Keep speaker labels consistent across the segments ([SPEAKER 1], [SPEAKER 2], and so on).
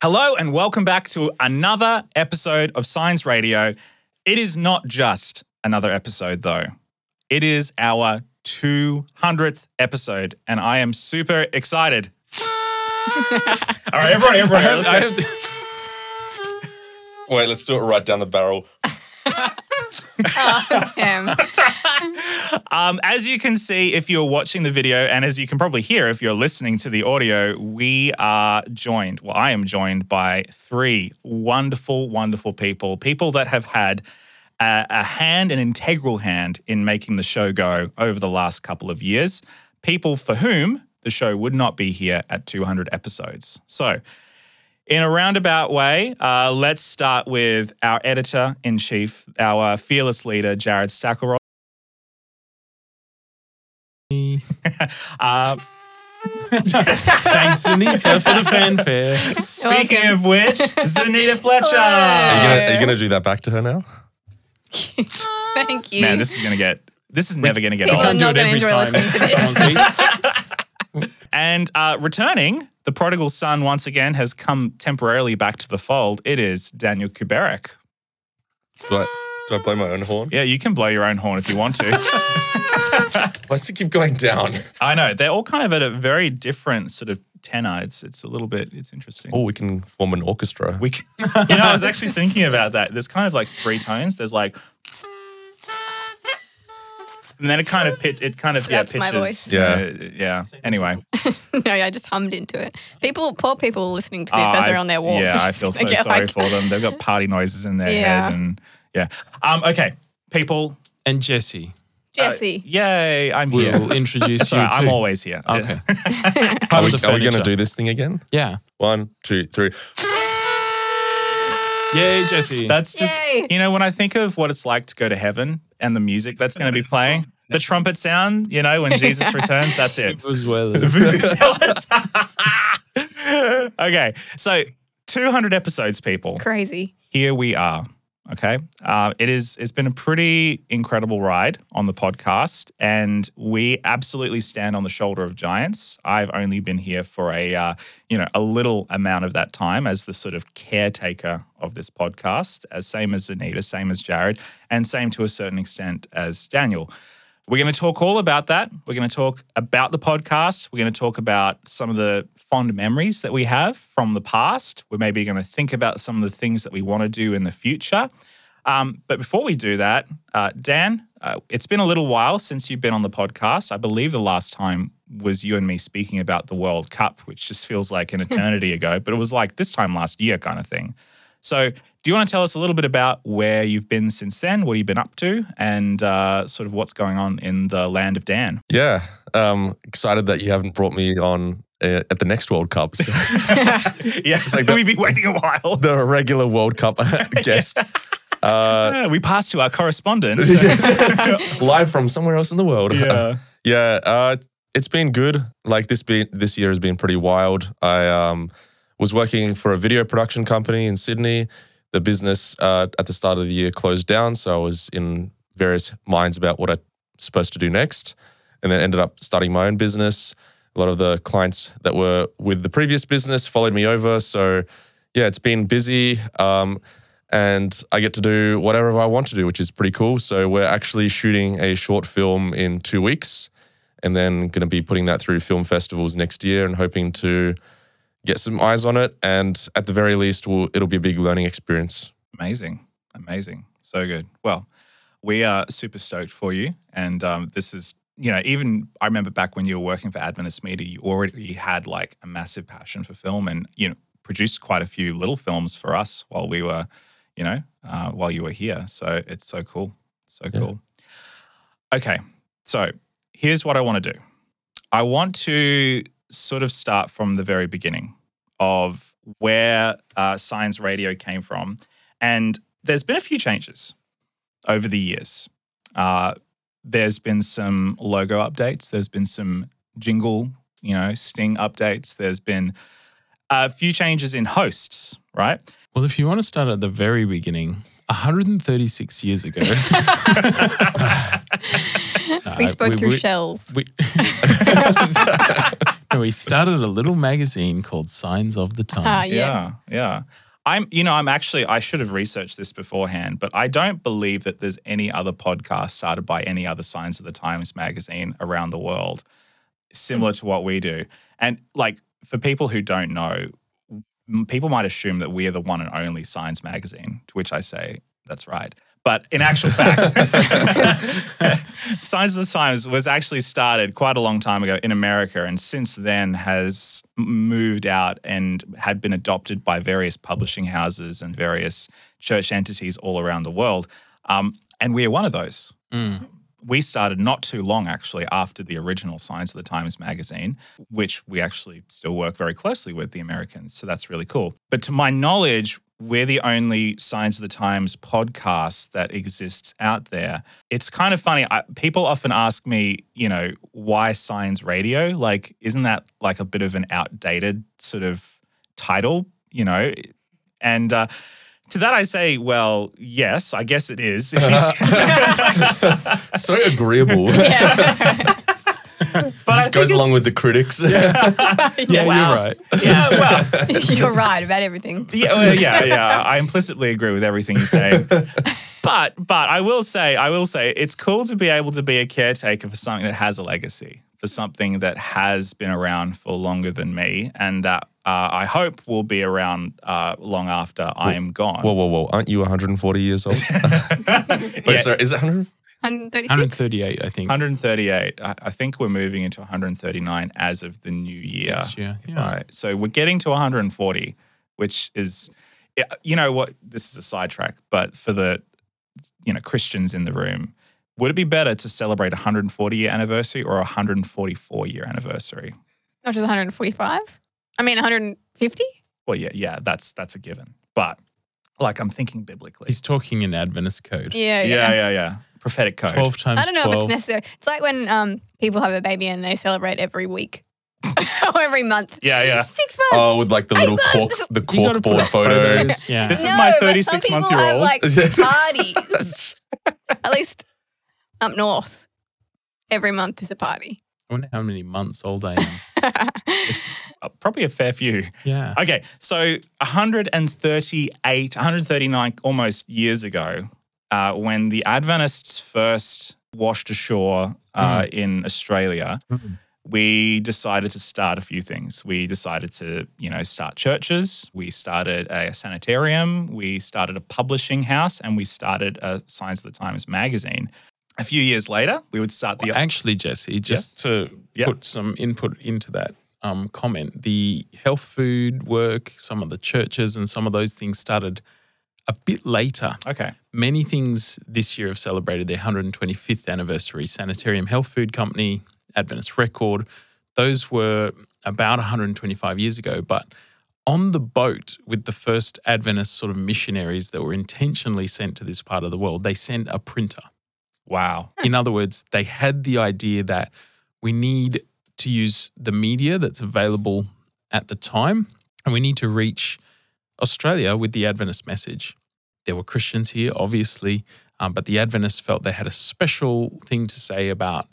[SPEAKER 1] Hello and welcome back to another episode of Signs Radio. It is not just another episode, though. It is our 200th episode, and I am super excited. All right, everyone, everyone, let's go.
[SPEAKER 2] Wait, let's do it right down the barrel.
[SPEAKER 3] Oh, Tim.
[SPEAKER 1] Um, as you can see if you're watching the video, and as you can probably hear if you're listening to the audio, we are joined. Well, I am joined by three wonderful, wonderful people. People that have had a, a hand, an integral hand in making the show go over the last couple of years. People for whom the show would not be here at 200 episodes. So, in a roundabout way, uh, let's start with our editor in chief, our fearless leader, Jarrod Stackelroth. Uh,
[SPEAKER 4] Thanks, Zanita, for the fanfare.
[SPEAKER 1] speaking of which, Zanita Fletcher.
[SPEAKER 2] Are you, gonna, are you gonna do that back to her now?
[SPEAKER 3] Thank you.
[SPEAKER 1] Man, this is gonna get. This is never gonna get
[SPEAKER 3] People
[SPEAKER 1] old.
[SPEAKER 3] are not
[SPEAKER 4] do it
[SPEAKER 3] going to
[SPEAKER 4] every
[SPEAKER 3] enjoy
[SPEAKER 4] time
[SPEAKER 3] listening to this.
[SPEAKER 1] And uh, returning, the prodigal son once again has come temporarily back to the fold. It is Daniel Kuberek.
[SPEAKER 2] Do I, do I blow my own horn?
[SPEAKER 1] Yeah, you can blow your own horn if you want to.
[SPEAKER 2] Why does it keep going down?
[SPEAKER 1] I know they're all kind of at a very different sort of tenor. It's it's a little bit. It's interesting.
[SPEAKER 2] Oh, we can form an orchestra.
[SPEAKER 1] We, can, you know, I was actually thinking about that. There's kind of like three tones. There's like, and then it kind of pitch. It kind of yeah
[SPEAKER 3] That's my
[SPEAKER 1] pitches.
[SPEAKER 3] voice.
[SPEAKER 2] Yeah.
[SPEAKER 1] yeah. Anyway,
[SPEAKER 3] no, I just hummed into it. People, poor people listening to this
[SPEAKER 1] Oh,
[SPEAKER 3] as they're
[SPEAKER 1] I-
[SPEAKER 3] on their walk.
[SPEAKER 1] Yeah, I feel so sorry
[SPEAKER 3] like-
[SPEAKER 1] for them. They've got party noises in their
[SPEAKER 3] Yeah.
[SPEAKER 1] head, and yeah. Um. Okay, people.
[SPEAKER 4] And Jesse,
[SPEAKER 1] uh,
[SPEAKER 3] Jesse.
[SPEAKER 1] yay! I'm here.
[SPEAKER 4] we'll
[SPEAKER 1] here.
[SPEAKER 4] introduce
[SPEAKER 1] Sorry,
[SPEAKER 4] you.
[SPEAKER 1] I'm always here.
[SPEAKER 4] Okay.
[SPEAKER 2] Are we, are we gonna do this thing again?
[SPEAKER 4] Yeah.
[SPEAKER 2] One, two, three.
[SPEAKER 4] Yay, Jesse.
[SPEAKER 1] That's just
[SPEAKER 3] Yay.
[SPEAKER 1] you know when I think of what it's like to go to heaven and the music that's going to be playing, the trumpet sound. You know when Jesus returns. That's it. okay, so 200 episodes, people.
[SPEAKER 3] Crazy.
[SPEAKER 1] Here we are. Okay, uh, it is. It's been a pretty incredible ride on the podcast, and we absolutely stand on the shoulder of giants. I've only been here for a, uh, you know, a little amount of that time as the sort of caretaker of this podcast, as same as Zanita, same as Jared, and same to a certain extent as Daniel. We're going to talk all about that. We're going to talk about the podcast. We're going to talk about some of the fond memories that we have from the past. We're maybe going to think about some of the things that we want to do in the future. Um, but before we do that, uh, Dan, uh, it's been a little while since you've been on the podcast. I believe the last time was you and me speaking about the World Cup, which just feels like an eternity ago, but it was like this time last year kind of thing. So, do you want to tell us a little bit about where you've been since then, what you've been up to, and uh, sort of what's going on in the land of Dan?
[SPEAKER 2] Yeah. Um, excited that you haven't brought me on uh, at the next World Cup. So
[SPEAKER 1] yeah,
[SPEAKER 2] like the-
[SPEAKER 1] we'd be waiting a while.
[SPEAKER 2] the regular World Cup guest. Uh,
[SPEAKER 1] Yeah, we passed to our correspondent.
[SPEAKER 2] live from somewhere else in the world.
[SPEAKER 1] yeah.
[SPEAKER 2] Yeah, uh, it's been good. Like this be this year has been pretty wild. I um, was working for a video production company in Sydney. The business uh, at the start of the year closed down, so I was in various minds about what I'm supposed to do next, and then ended up starting my own business. A lot of the clients that were with the previous business followed me over, so yeah, it's been busy. Um, and I get to do whatever I want to do, which is pretty cool. So we're actually shooting a short film in two weeks, and then going to be putting that through film festivals next year, and hoping to get some eyes on it. And at the very least, we'll, it'll be a big learning experience.
[SPEAKER 1] Amazing. Amazing. So good. Well, we are super stoked for you. And um, this is, you know, even I remember back when you were working for Adventist Media, you already had like a massive passion for film and, you know, produced quite a few little films for us while we were, you know, uh, while you were here. So it's so cool. So
[SPEAKER 2] Yeah.
[SPEAKER 1] cool. Okay. So here's what I want to do I want to sort of start from the very beginning of where uh, Signs Radio came from. And there's been a few changes over the years. Uh, there's been some logo updates. There's been some jingle, you know, sting updates. There's been a few changes in hosts, right?
[SPEAKER 4] Well, if you want to start at the very beginning, 136 years ago,
[SPEAKER 3] We
[SPEAKER 4] uh,
[SPEAKER 3] spoke through
[SPEAKER 4] we-
[SPEAKER 3] shells.
[SPEAKER 4] we- And we started a little magazine called Signs of the
[SPEAKER 3] Ah,
[SPEAKER 4] Times.
[SPEAKER 3] yes.
[SPEAKER 1] Yeah, yeah. I'm, you know, I'm actually, I should have researched this beforehand, but I don't believe that there's any other podcast started by any other Signs of the Times magazine around the world similar to what we do. And like, for people who don't know, people might assume that we are the one and only science magazine, to which I say, that's right. But in actual fact, Signs of the Times was actually started quite a long time ago in America, and since then has moved out and had been adopted by various publishing houses and various church entities all around the world. Um, and we are one of those.
[SPEAKER 4] Mm.
[SPEAKER 1] We started not too long actually after the original Signs of the Times magazine, which we actually still work very closely with the Americans. So that's really cool. But to my knowledge, we're the only Signs of the Times podcast that exists out there. It's kind of funny. I, people often ask me, you know, why Signs Radio? Like, isn't that like a bit of an outdated sort of title, you know? And uh, to that I say, well, yes, I guess it is.
[SPEAKER 2] So agreeable.
[SPEAKER 3] Yeah.
[SPEAKER 1] but I
[SPEAKER 2] Just goes along with the critics.
[SPEAKER 4] Yeah,
[SPEAKER 1] Wow.
[SPEAKER 4] you're right.
[SPEAKER 1] yeah, well,
[SPEAKER 3] You're right about everything.
[SPEAKER 1] yeah, well, yeah, yeah. I implicitly agree with everything you say. But but I will say I will say it's cool to be able to be a caretaker for something that has a legacy, for something that has been around for longer than me, and that uh, I hope will be around uh, long after I am gone.
[SPEAKER 2] Whoa, whoa, whoa. Aren't you 140 years old? Wait,
[SPEAKER 1] Yeah.
[SPEAKER 2] sorry, is it 100?
[SPEAKER 3] 136.
[SPEAKER 4] 138, I think.
[SPEAKER 1] 138. I, I think we're moving into 139 as of the new year.
[SPEAKER 4] Next year, yeah.
[SPEAKER 1] Right. So we're getting to 140, which is, you know what? This is a sidetrack, but for the, you know, Christians in the room, would it be better to celebrate a 140 year anniversary or a 144 year anniversary?
[SPEAKER 3] Not just 145. I mean, 150.
[SPEAKER 1] Well, yeah, yeah, that's that's a given. But like, I'm thinking biblically.
[SPEAKER 4] He's talking in Adventist code.
[SPEAKER 3] Yeah,
[SPEAKER 1] yeah, yeah, yeah. Prophetic code.
[SPEAKER 4] 12 times
[SPEAKER 3] I don't know
[SPEAKER 4] 12.
[SPEAKER 3] if it's necessary. It's like when um, people have a baby and they celebrate every week or every month.
[SPEAKER 1] Yeah, yeah.
[SPEAKER 3] Six months.
[SPEAKER 2] Oh, with like the little cork, the cork board photos.
[SPEAKER 4] photos. Yeah.
[SPEAKER 1] This is
[SPEAKER 3] no,
[SPEAKER 1] my
[SPEAKER 3] but
[SPEAKER 1] 36
[SPEAKER 3] some people
[SPEAKER 1] month year
[SPEAKER 3] have,
[SPEAKER 1] old.
[SPEAKER 3] like parties. At least up north, every month is a party.
[SPEAKER 4] I wonder how many months old I am.
[SPEAKER 1] It's uh, probably a fair few.
[SPEAKER 4] Yeah.
[SPEAKER 1] Okay, so 138, 139 almost years ago, uh, when the Adventists first washed ashore uh, in Australia,
[SPEAKER 4] Mm.
[SPEAKER 1] we decided to start a few things. We decided to, you know, start churches. We started a sanitarium. We started a publishing house, and we started a Signs of the Times magazine. A few years later, we would start the.
[SPEAKER 4] Actually, Jesse, just to
[SPEAKER 1] Yeah.
[SPEAKER 4] put some input into that um, comment, the health food work, some of the churches, and some of those things started a bit later.
[SPEAKER 1] okay.
[SPEAKER 4] Many things this year have celebrated their 125th anniversary. Sanitarium Health Food Company, Adventist Record, those were about 125 years ago. But on the boat with the first Adventist sort of missionaries that were intentionally sent to this part of the world, they sent a printer.
[SPEAKER 1] Wow.
[SPEAKER 4] In other words, they had the idea that we need to use the media that's available at the time and we need to reach Australia with the Adventist message. There were Christians here, obviously, um, but the Adventists felt they had a special thing to say about,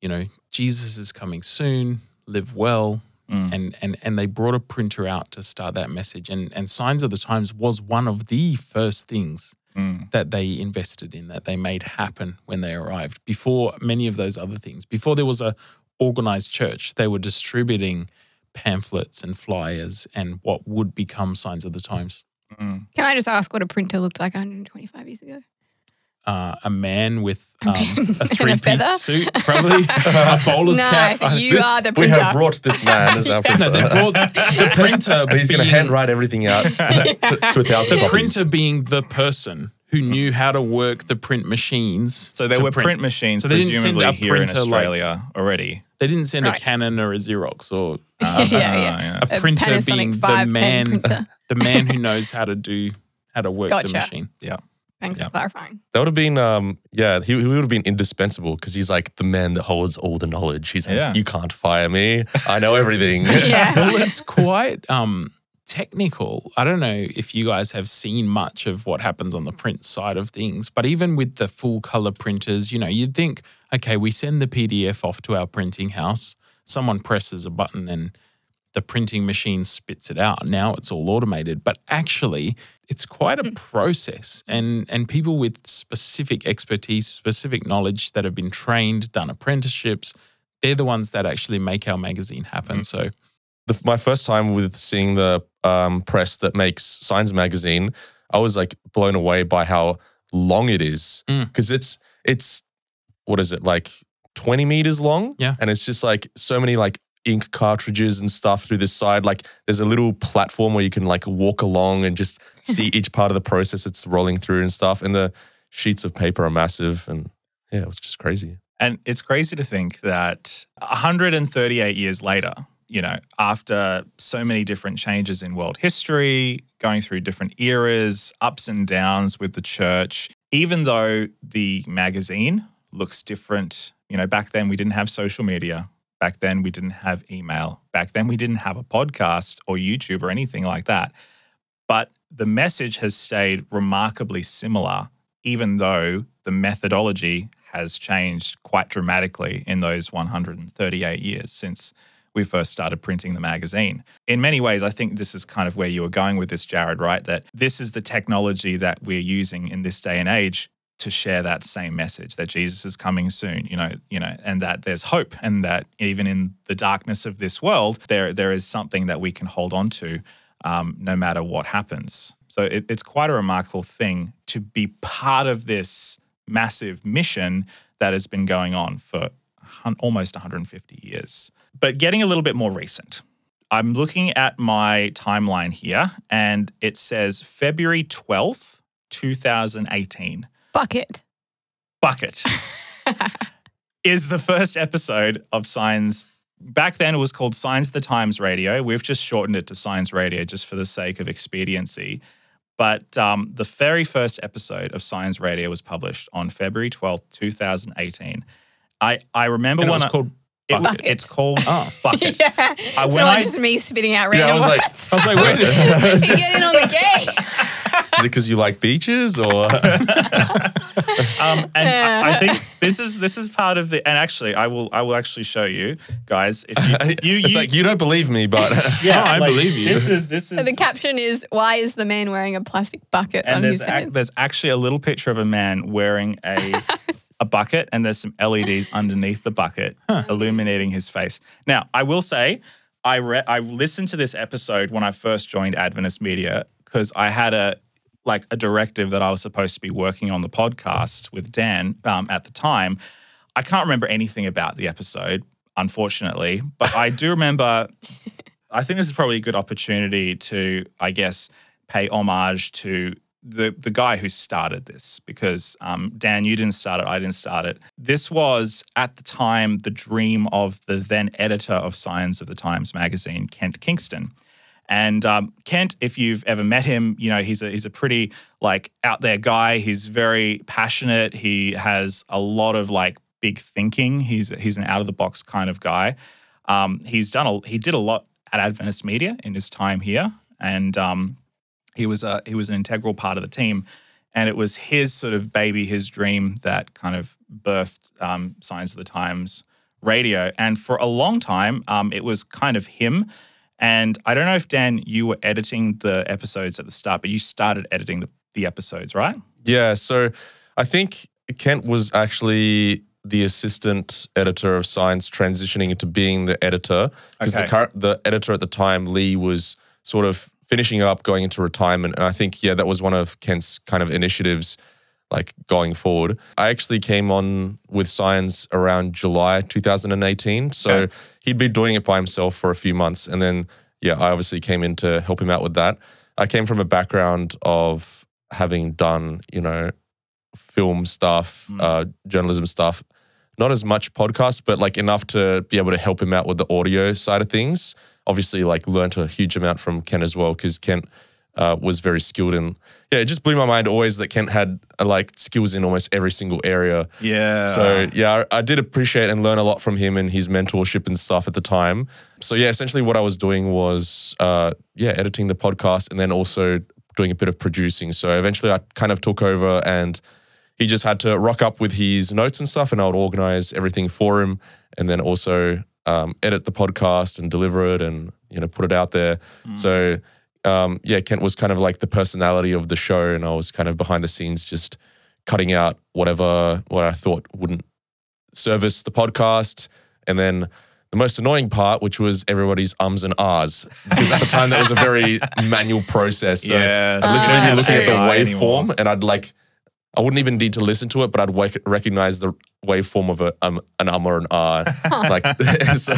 [SPEAKER 4] you know, Jesus is coming soon, live well.
[SPEAKER 1] Mm.
[SPEAKER 4] And, and and they brought a printer out to start that message. And and Signs of the Times was one of the first things
[SPEAKER 1] Mm.
[SPEAKER 4] that they invested in, that they made happen when they arrived. Before many of those other things, before there was a organized church, they were distributing pamphlets and flyers and what would become Signs of the Times.
[SPEAKER 1] Mm.
[SPEAKER 3] Can I just ask what a printer looked like 125 years ago?
[SPEAKER 4] Uh, a man with
[SPEAKER 3] A
[SPEAKER 4] um, a three
[SPEAKER 3] feather?
[SPEAKER 4] piece suit, probably a bowler's
[SPEAKER 3] Nice.
[SPEAKER 4] cap.
[SPEAKER 3] You
[SPEAKER 2] This-
[SPEAKER 3] are the printer.
[SPEAKER 2] we
[SPEAKER 3] printer.
[SPEAKER 2] have brought this man as our
[SPEAKER 3] Yeah.
[SPEAKER 4] No, they
[SPEAKER 2] printer.
[SPEAKER 4] brought the printer.
[SPEAKER 2] But he's going to handwrite everything out to, to a thousand
[SPEAKER 4] the
[SPEAKER 2] copies.
[SPEAKER 4] printer being the person who knew how to work the print machines.
[SPEAKER 1] So there were print, machines
[SPEAKER 4] So they didn't send
[SPEAKER 1] presumably
[SPEAKER 4] a
[SPEAKER 1] here in
[SPEAKER 4] printer like-
[SPEAKER 1] Australia already.
[SPEAKER 4] They didn't send
[SPEAKER 3] Right.
[SPEAKER 4] a Canon or a Xerox or
[SPEAKER 3] yeah, yeah.
[SPEAKER 1] yeah.
[SPEAKER 4] a
[SPEAKER 3] A
[SPEAKER 4] printer
[SPEAKER 3] Panasonic
[SPEAKER 4] being the man,
[SPEAKER 3] printer.
[SPEAKER 4] the man who knows how to do how to work the
[SPEAKER 3] machine.
[SPEAKER 4] machine.
[SPEAKER 3] Thanks
[SPEAKER 1] Yeah.
[SPEAKER 3] for clarifying.
[SPEAKER 2] That would have been, um, yeah, he, he would have been indispensable because he's like the man that holds all the knowledge. He's like,
[SPEAKER 1] Yeah.
[SPEAKER 2] you can't fire me. I know everything.
[SPEAKER 3] Yeah.
[SPEAKER 4] Well, it's quite um, technical. I don't know if you guys have seen much of what happens on the print side of things, but even with the full color printers, you know, you'd think, okay, we send the PDF off to our printing house. someone presses a button and the printing machine spits it out. Now it's all automated, but actually it's quite a process and and people with specific expertise, specific knowledge that have been trained, done apprenticeships, they're the ones that actually make our magazine happen. So
[SPEAKER 2] the, my first time with seeing the um, press that makes Signs magazine, I was like blown away by how long it is
[SPEAKER 4] Mm.
[SPEAKER 2] because it's it's what is it like twenty meters long?
[SPEAKER 4] Yeah.
[SPEAKER 2] and it's just like so many like ink cartridges and stuff through the side. Like there's a little platform where you can like walk along and just see each part of the process it's rolling through and stuff. And the sheets of paper are massive, and yeah, it was just crazy.
[SPEAKER 1] And it's crazy to think that 138 years later, you know, after so many different changes in world history, going through different eras, ups and downs with the church, even though the magazine looks different, you know, back then we didn't have social media. Back then we didn't have email. Back then we didn't have a podcast or YouTube or anything like that. But the message has stayed remarkably similar, even though the methodology has changed quite dramatically in those 138 years since we first started printing the magazine. In many ways, I think this is kind of where you were going with this, Jared, right? That this is the technology that we're using in this day and age to share that same message that Jesus is coming soon, you know, you know, and that there's hope and that even in the darkness of this world, there there is something that we can hold on to um, no matter what happens. So it, it's quite a remarkable thing to be part of this massive mission that has been going on for almost 150 years. But getting a little bit more recent, I'm looking at my timeline here and it says February 12th, 2018.
[SPEAKER 3] Bucket.
[SPEAKER 1] Bucket is the first episode of Signs. Back then, it was called Signs of the Times Radio. We've just shortened it to Signs Radio just for the sake of expediency. But um, the very first episode of Signs Radio was published on February 12th, 2018. I, I remember
[SPEAKER 4] and it
[SPEAKER 1] when
[SPEAKER 4] was
[SPEAKER 1] I,
[SPEAKER 4] called
[SPEAKER 1] it-
[SPEAKER 3] Bucket.
[SPEAKER 1] it's called
[SPEAKER 4] Oh.
[SPEAKER 1] Bucket.
[SPEAKER 3] Yeah.
[SPEAKER 1] Uh,
[SPEAKER 3] it's
[SPEAKER 1] when
[SPEAKER 3] not
[SPEAKER 1] I-
[SPEAKER 3] just me spitting out random
[SPEAKER 2] Yeah, I
[SPEAKER 3] random
[SPEAKER 2] was like-
[SPEAKER 3] words.
[SPEAKER 4] I was like, wait,
[SPEAKER 3] you get in on the game.
[SPEAKER 2] Is it because you like beaches or?
[SPEAKER 1] Um, and I, I think this is this is part of the. And actually, I will I will actually show you guys. If you, you,
[SPEAKER 2] it's
[SPEAKER 1] you
[SPEAKER 2] like you don't believe me, but
[SPEAKER 1] yeah,
[SPEAKER 4] No, I
[SPEAKER 1] like,
[SPEAKER 4] believe you.
[SPEAKER 1] This is this is
[SPEAKER 3] So the caption is, "Why is the man wearing a plastic bucket
[SPEAKER 1] and
[SPEAKER 3] on
[SPEAKER 1] there's
[SPEAKER 3] his
[SPEAKER 1] ac-
[SPEAKER 3] head?"
[SPEAKER 1] there's actually a little picture of a man wearing a a bucket, and there's some LEDs underneath the bucket illuminating his face. Now, I will say, I re- I listened to this episode when I first joined Adventist Media because I had a like a directive that I was supposed to be working on the podcast with Dan um, at the time. I can't remember anything about the episode, unfortunately, but I do remember. I think this is probably a good opportunity to, I guess, pay homage to the the guy who started this because um, Dan, you didn't start it, I didn't start it. This was at the time the dream of the then editor of Signs of the Times magazine, Kent Kingston. And um, Kent, if you've ever met him, you know he's a he's a pretty like out there guy. He's very passionate. He has a lot of like big thinking. He's he's an out of the box kind of guy. Um, he's done a he did a lot at Adventist Media in his time here, and um, he was a he was an integral part of the team. And it was his sort of baby, his dream that kind of birthed um, Signs of the Times radio. And for a long time, um, it was kind of him. And I don't know if Dan, you were editing the episodes at the start, but you started editing the, the episodes, right?
[SPEAKER 2] Yeah, so I think Kent was actually the assistant editor of Signs, transitioning into being the editor because
[SPEAKER 1] Okay.
[SPEAKER 2] the current the editor at the time, Lee, was sort of finishing up, going into retirement, and I think yeah, that was one of Kent's kind of initiatives, like going forward. I actually came on with Signs around July 2018, so
[SPEAKER 1] Okay.
[SPEAKER 2] He'd been doing it by himself for a few months, and then yeah, I obviously came in to help him out with that. I came from a background of having done, you know, film stuff,
[SPEAKER 1] Mm.
[SPEAKER 2] uh, journalism stuff. Not as much podcast, but like enough to be able to help him out with the audio side of things. Obviously, like learned a huge amount from Kent as well because Kent uh, was very skilled in. Yeah, it just blew my mind always that Kent had uh, like skills in almost every single area.
[SPEAKER 1] Yeah.
[SPEAKER 2] So yeah, I I did appreciate and learn a lot from him and his mentorship and stuff at the time. So yeah, essentially what I was doing was uh, yeah, editing the podcast and then also doing a bit of producing. So eventually I kind of took over and he just had to rock up with his notes and stuff and I would organize everything for him and then also um, edit the podcast and deliver it and you know put it out there.
[SPEAKER 1] Mm.
[SPEAKER 2] So um, yeah, Kent was kind of like the personality of the show, and I was kind of behind the scenes just cutting out whatever what I thought wouldn't service the podcast, and then the most annoying part, which was everybody's ums and ahs, because at the time that was a very manual process. So
[SPEAKER 1] yeah,
[SPEAKER 2] I'd literally be looking at the
[SPEAKER 3] okay.
[SPEAKER 2] waveform, and I'd like, I wouldn't even need to listen to it, but I'd wake, recognize the waveform of a um, an um or an ah. like, so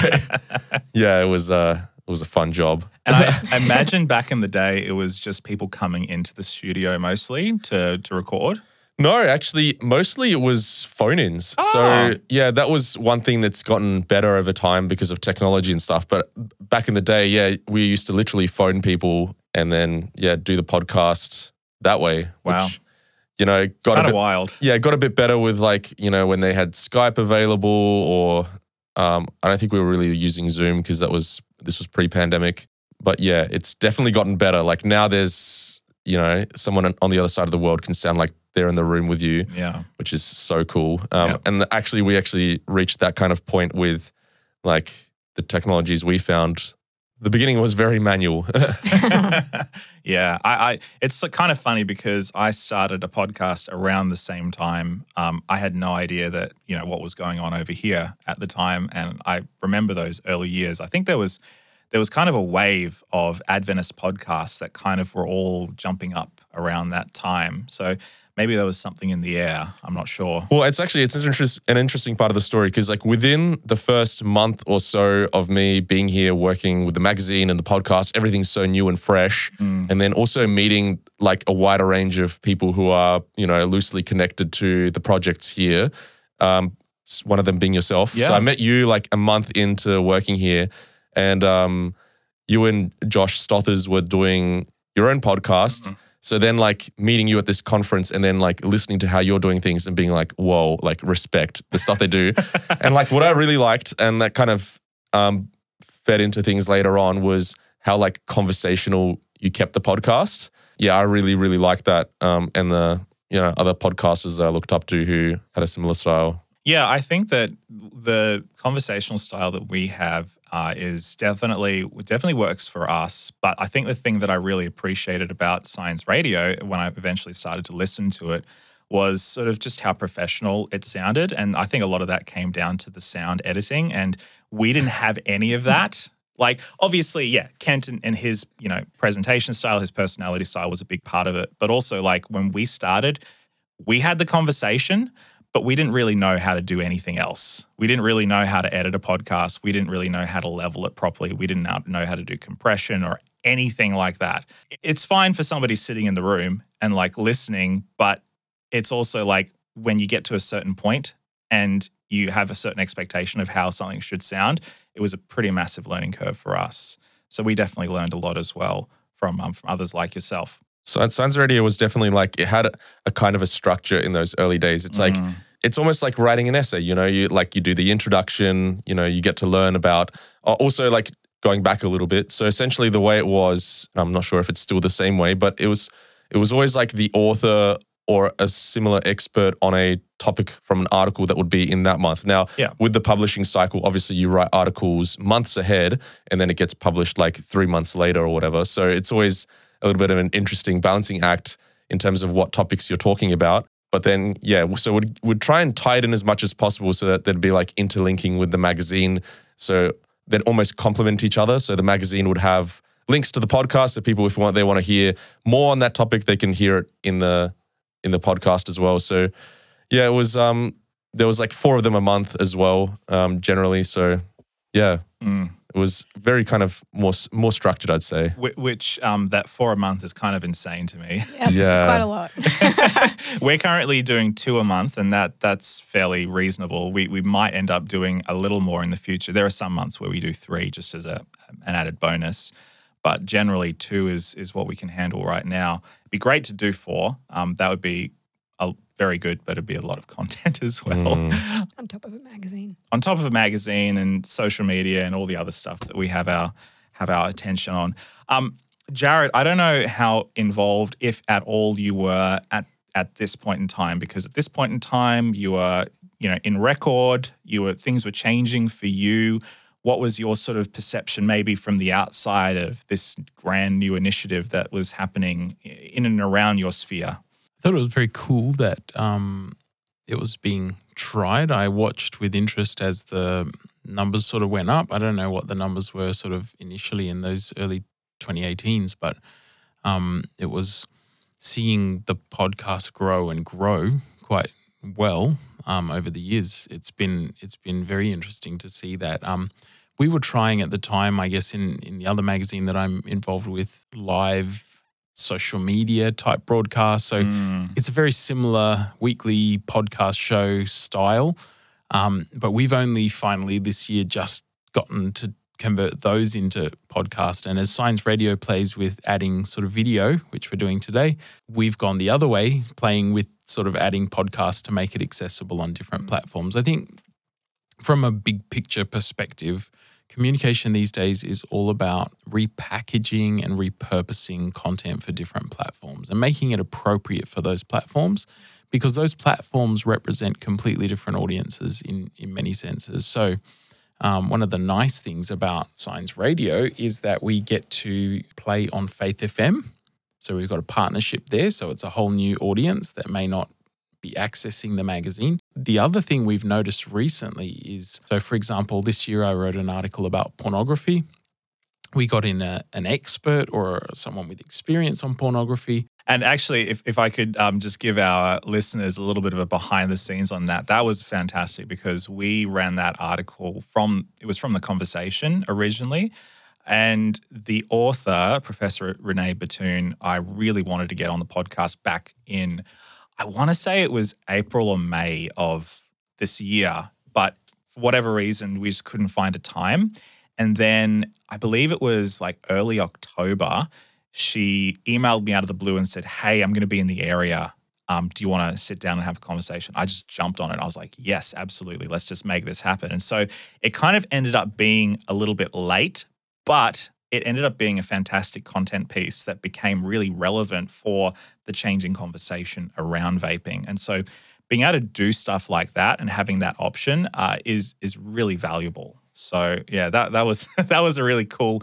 [SPEAKER 2] yeah, it was uh, it was a fun job.
[SPEAKER 1] And I, imagine back in the day, it was just people coming into the studio mostly to to record.
[SPEAKER 2] No, actually, mostly it was phone ins.
[SPEAKER 1] Oh.
[SPEAKER 2] So, yeah, that was one thing that's gotten better over time because of technology and stuff. But back in the day, yeah, we used to literally phone people and then, yeah, do the podcast that way.
[SPEAKER 1] Wow.
[SPEAKER 2] Which, you know, got a
[SPEAKER 1] Kind of wild.
[SPEAKER 2] yeah, got a bit better with like, you know, when they had Skype available or um, I don't think we were really using Zoom because that was, this was pre pandemic. But yeah, it's definitely gotten better. Like now there's, you know, someone on the other side of the world can sound like they're in the room with you
[SPEAKER 1] Yeah.
[SPEAKER 2] which is so cool. Um,
[SPEAKER 1] Yep.
[SPEAKER 2] And actually, we actually reached that kind of point with like the technologies we found. The beginning was very manual.
[SPEAKER 1] yeah, I, I it's kind of funny because I started a podcast around the same time. Um, I had no idea that you know what was going on over here at the time, and I remember those early years. I think there was there was kind of a wave of Adventist podcasts that kind of were all jumping up around that time. So maybe there was something in the air. I'm not sure.
[SPEAKER 2] well, it's actually it's an, interest, an interesting part of the story because like within the first month or so of me being here working with the magazine and the podcast, everything's so new and fresh,
[SPEAKER 1] Mm.
[SPEAKER 2] and then also meeting like a wider range of people who are you know loosely connected to the projects here. Um, one of them being yourself.
[SPEAKER 1] Yeah.
[SPEAKER 2] So I met you like a month into working here, and um, you and Josh Stothers were doing your own podcast.
[SPEAKER 1] Mm-hmm.
[SPEAKER 2] So then, like meeting you at this conference, and then like listening to how you're doing things, and being like, "Whoa!" Like respect the stuff they do, and like what I really liked, and that kind of um, fed into things later on was how like conversational you kept the podcast. Yeah, I really, really liked that, um, and the you know other podcasters that I looked up to who had a similar style.
[SPEAKER 1] Yeah, I think that the conversational style that we have uh, is definitely definitely works for us. But I think the thing that I really appreciated about Signs Radio when I eventually started to listen to it was sort of just how professional it sounded, and I think a lot of that came down to the sound editing, and we didn't have any of that. Like obviously, yeah, Kent and, and his you know presentation style, his personality style was a big part of it. But also, like when we started, we had the conversation, but we didn't really know how to do anything else. We didn't really know how to edit a podcast. We didn't really know how to level it properly. We didn't know- how to do compression or anything like that. It's fine for somebody sitting in the room and like listening, but it's also like when you get to a certain point and you have a certain expectation of how something should sound, it was a pretty massive learning curve for us. So we definitely learned a lot as well from um, from others like yourself.
[SPEAKER 2] So Signs Radio was definitely like it had a, a kind of a structure in those early days. It's like
[SPEAKER 1] Mm.
[SPEAKER 2] it's almost like writing an essay. You know, you like you do the introduction. You know, you get to learn about. uh, Also, like going back a little bit. So essentially, the way it was, I'm not sure if it's still the same way, but it was it was always like the author or a similar expert on a topic from an article that would be in that month. Now,
[SPEAKER 1] Yeah.
[SPEAKER 2] with the publishing cycle, obviously you write articles months ahead and then it gets published like three months later or whatever. So it's always a little bit of an interesting balancing act in terms of what topics you're talking about. But then, yeah, so would would try and tie it in as much as possible so that there'd be like interlinking with the magazine. So they'd almost complement each other. So the magazine would have links to the podcast. So people, if want, they want to hear more on that topic, they can hear it in the in the podcast as well. So yeah, it was um there was like four of them a month as well, um, generally. So yeah,
[SPEAKER 1] Mm.
[SPEAKER 2] It was very kind of more more structured, I'd say.
[SPEAKER 1] Wh- Which um, that for a month is kind of insane to me.
[SPEAKER 3] Yeah,
[SPEAKER 2] Yeah.
[SPEAKER 3] quite a lot.
[SPEAKER 1] We're currently doing two a month, and that that's fairly reasonable. We we might end up doing a little more in the future. There are some months where we do three just as a an added bonus, but generally two is is what we can handle right now. It'd be great to do four. Um, that would be a, very good, but it'd be a lot of content as well.
[SPEAKER 2] Mm.
[SPEAKER 3] On top of a magazine.
[SPEAKER 1] on top of a magazine and social media and all the other stuff that we have our have our attention on. Um, Jared, I don't know how involved, if at all, you were at at this point in time, because at this point in time you were, you know, in record. You were things were changing for you. what was your sort of perception, maybe from the outside, of this grand new initiative that was happening in and around your sphere?
[SPEAKER 4] Thought it was very cool that um, it was being tried. I watched with interest as the numbers sort of went up. I don't know what the numbers were sort of initially in those early 2018s, but um, it was seeing the podcast grow and grow quite well um, over the years. It's been it's been very interesting to see that. Um, we were trying at the time, I guess, in in the other magazine that I'm involved with, live social media type broadcast. So
[SPEAKER 1] Mm.
[SPEAKER 4] it's a very similar weekly podcast show style. Um, but we've only finally this year just gotten to convert those into podcast. And as Signs Radio plays with adding sort of video, which we're doing today, we've gone the other way, playing with sort of adding podcast to make it accessible on different platforms. I think from a big picture perspective, communication these days is all about repackaging and repurposing content for different platforms and making it appropriate for those platforms because those platforms represent completely different audiences in, in many senses. So, um, one of the nice things about Signs Radio is that we get to play on Faith FM. So, we've got a partnership there. So, it's a whole new audience that may not be accessing the magazine. The other thing we've noticed recently is so, for example, this year I wrote an article about pornography. We got in a, an expert or someone with experience on pornography.
[SPEAKER 1] And actually, if, if I could um, just give our listeners a little bit of a behind the scenes on that, that was fantastic because we ran that article from, it was from the conversation originally. And the author, Professor Renee Bittoun, I really wanted to get on the podcast back in, I want to say it was April or May of this year. But for whatever reason, we just couldn't find a time. And then I believe it was like early October she emailed me out of the blue and said, Hey, I'm going to be in the area. Um, do you want to sit down and have a conversation? I just jumped on it. I was like, Yes, absolutely. Let's just make this happen. And so it kind of ended up being a little bit late, but it ended up being a fantastic content piece that became really relevant for the changing conversation around vaping. And so being able to do stuff like that and having that option uh, is is really valuable. So yeah, that that was that was a really cool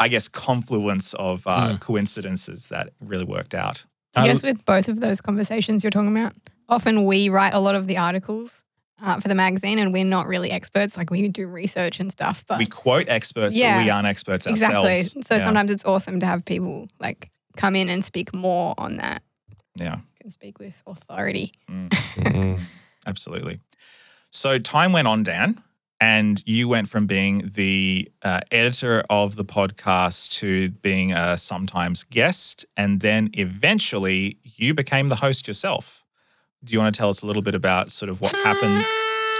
[SPEAKER 1] I guess, confluence of uh,
[SPEAKER 4] Mm.
[SPEAKER 1] coincidences that really worked out.
[SPEAKER 3] I
[SPEAKER 4] I-
[SPEAKER 3] guess with both of those conversations you're talking about, often we write a lot of the articles uh, for the magazine and we're not really experts. Like we do research and stuff, but
[SPEAKER 1] we quote experts,
[SPEAKER 3] Yeah.
[SPEAKER 1] but we aren't experts
[SPEAKER 3] exactly.
[SPEAKER 1] ourselves.
[SPEAKER 3] So
[SPEAKER 1] yeah.
[SPEAKER 3] sometimes it's awesome to have people like come in and speak more on that,
[SPEAKER 1] yeah,
[SPEAKER 3] can speak with authority.
[SPEAKER 1] Mm, absolutely. So time went on, Dan, and you went from being the uh, editor of the podcast to being a sometimes guest, and then eventually you became the host yourself. Do you want to tell us a little bit about sort of what happened?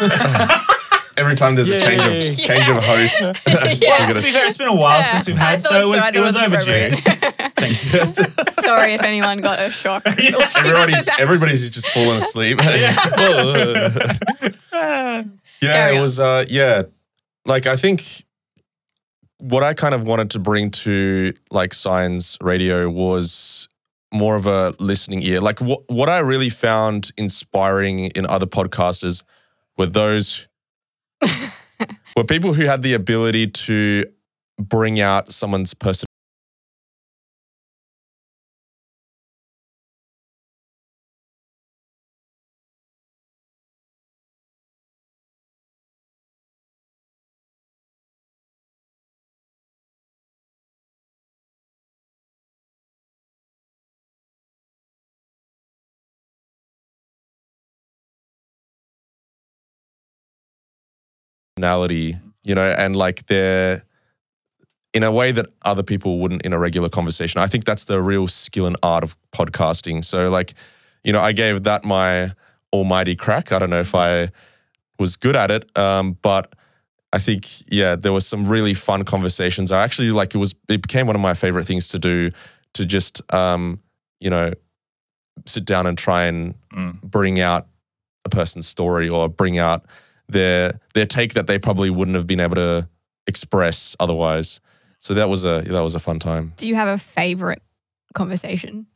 [SPEAKER 2] Every time there's a change
[SPEAKER 4] Yay.
[SPEAKER 2] of change of host,
[SPEAKER 3] Yeah.
[SPEAKER 1] Well,
[SPEAKER 2] gonna
[SPEAKER 1] be fair, it's been a while
[SPEAKER 3] Yeah,
[SPEAKER 1] since we've
[SPEAKER 3] I
[SPEAKER 1] had,
[SPEAKER 3] thought
[SPEAKER 1] so it was
[SPEAKER 3] I
[SPEAKER 1] it
[SPEAKER 3] thought
[SPEAKER 1] was overdue.
[SPEAKER 3] appropriate. Sorry if anyone got a shock.
[SPEAKER 2] everybody's everybody's just fallen asleep. yeah,
[SPEAKER 3] Carry
[SPEAKER 2] it was. Uh, yeah, like I think what I kind of wanted to bring to like Signs Radio was more of a listening ear. Like what what I really found inspiring in other podcasters were those were people who had the ability to bring out someone's person. Personality, you know, and like they're in a way that other people wouldn't in a regular conversation. I think that's the real skill and art of podcasting. So, like, you know, I gave that my almighty crack. I don't know if I was good at it, um, but I think yeah, there was some really fun conversations. I actually like it was it became one of my favorite things to do to just um, you know sit down and try and
[SPEAKER 1] Mm.
[SPEAKER 2] bring out a person's story or bring out their their take that they probably wouldn't have been able to express otherwise. So that was a that was a fun time.
[SPEAKER 3] Do you have a favorite conversation?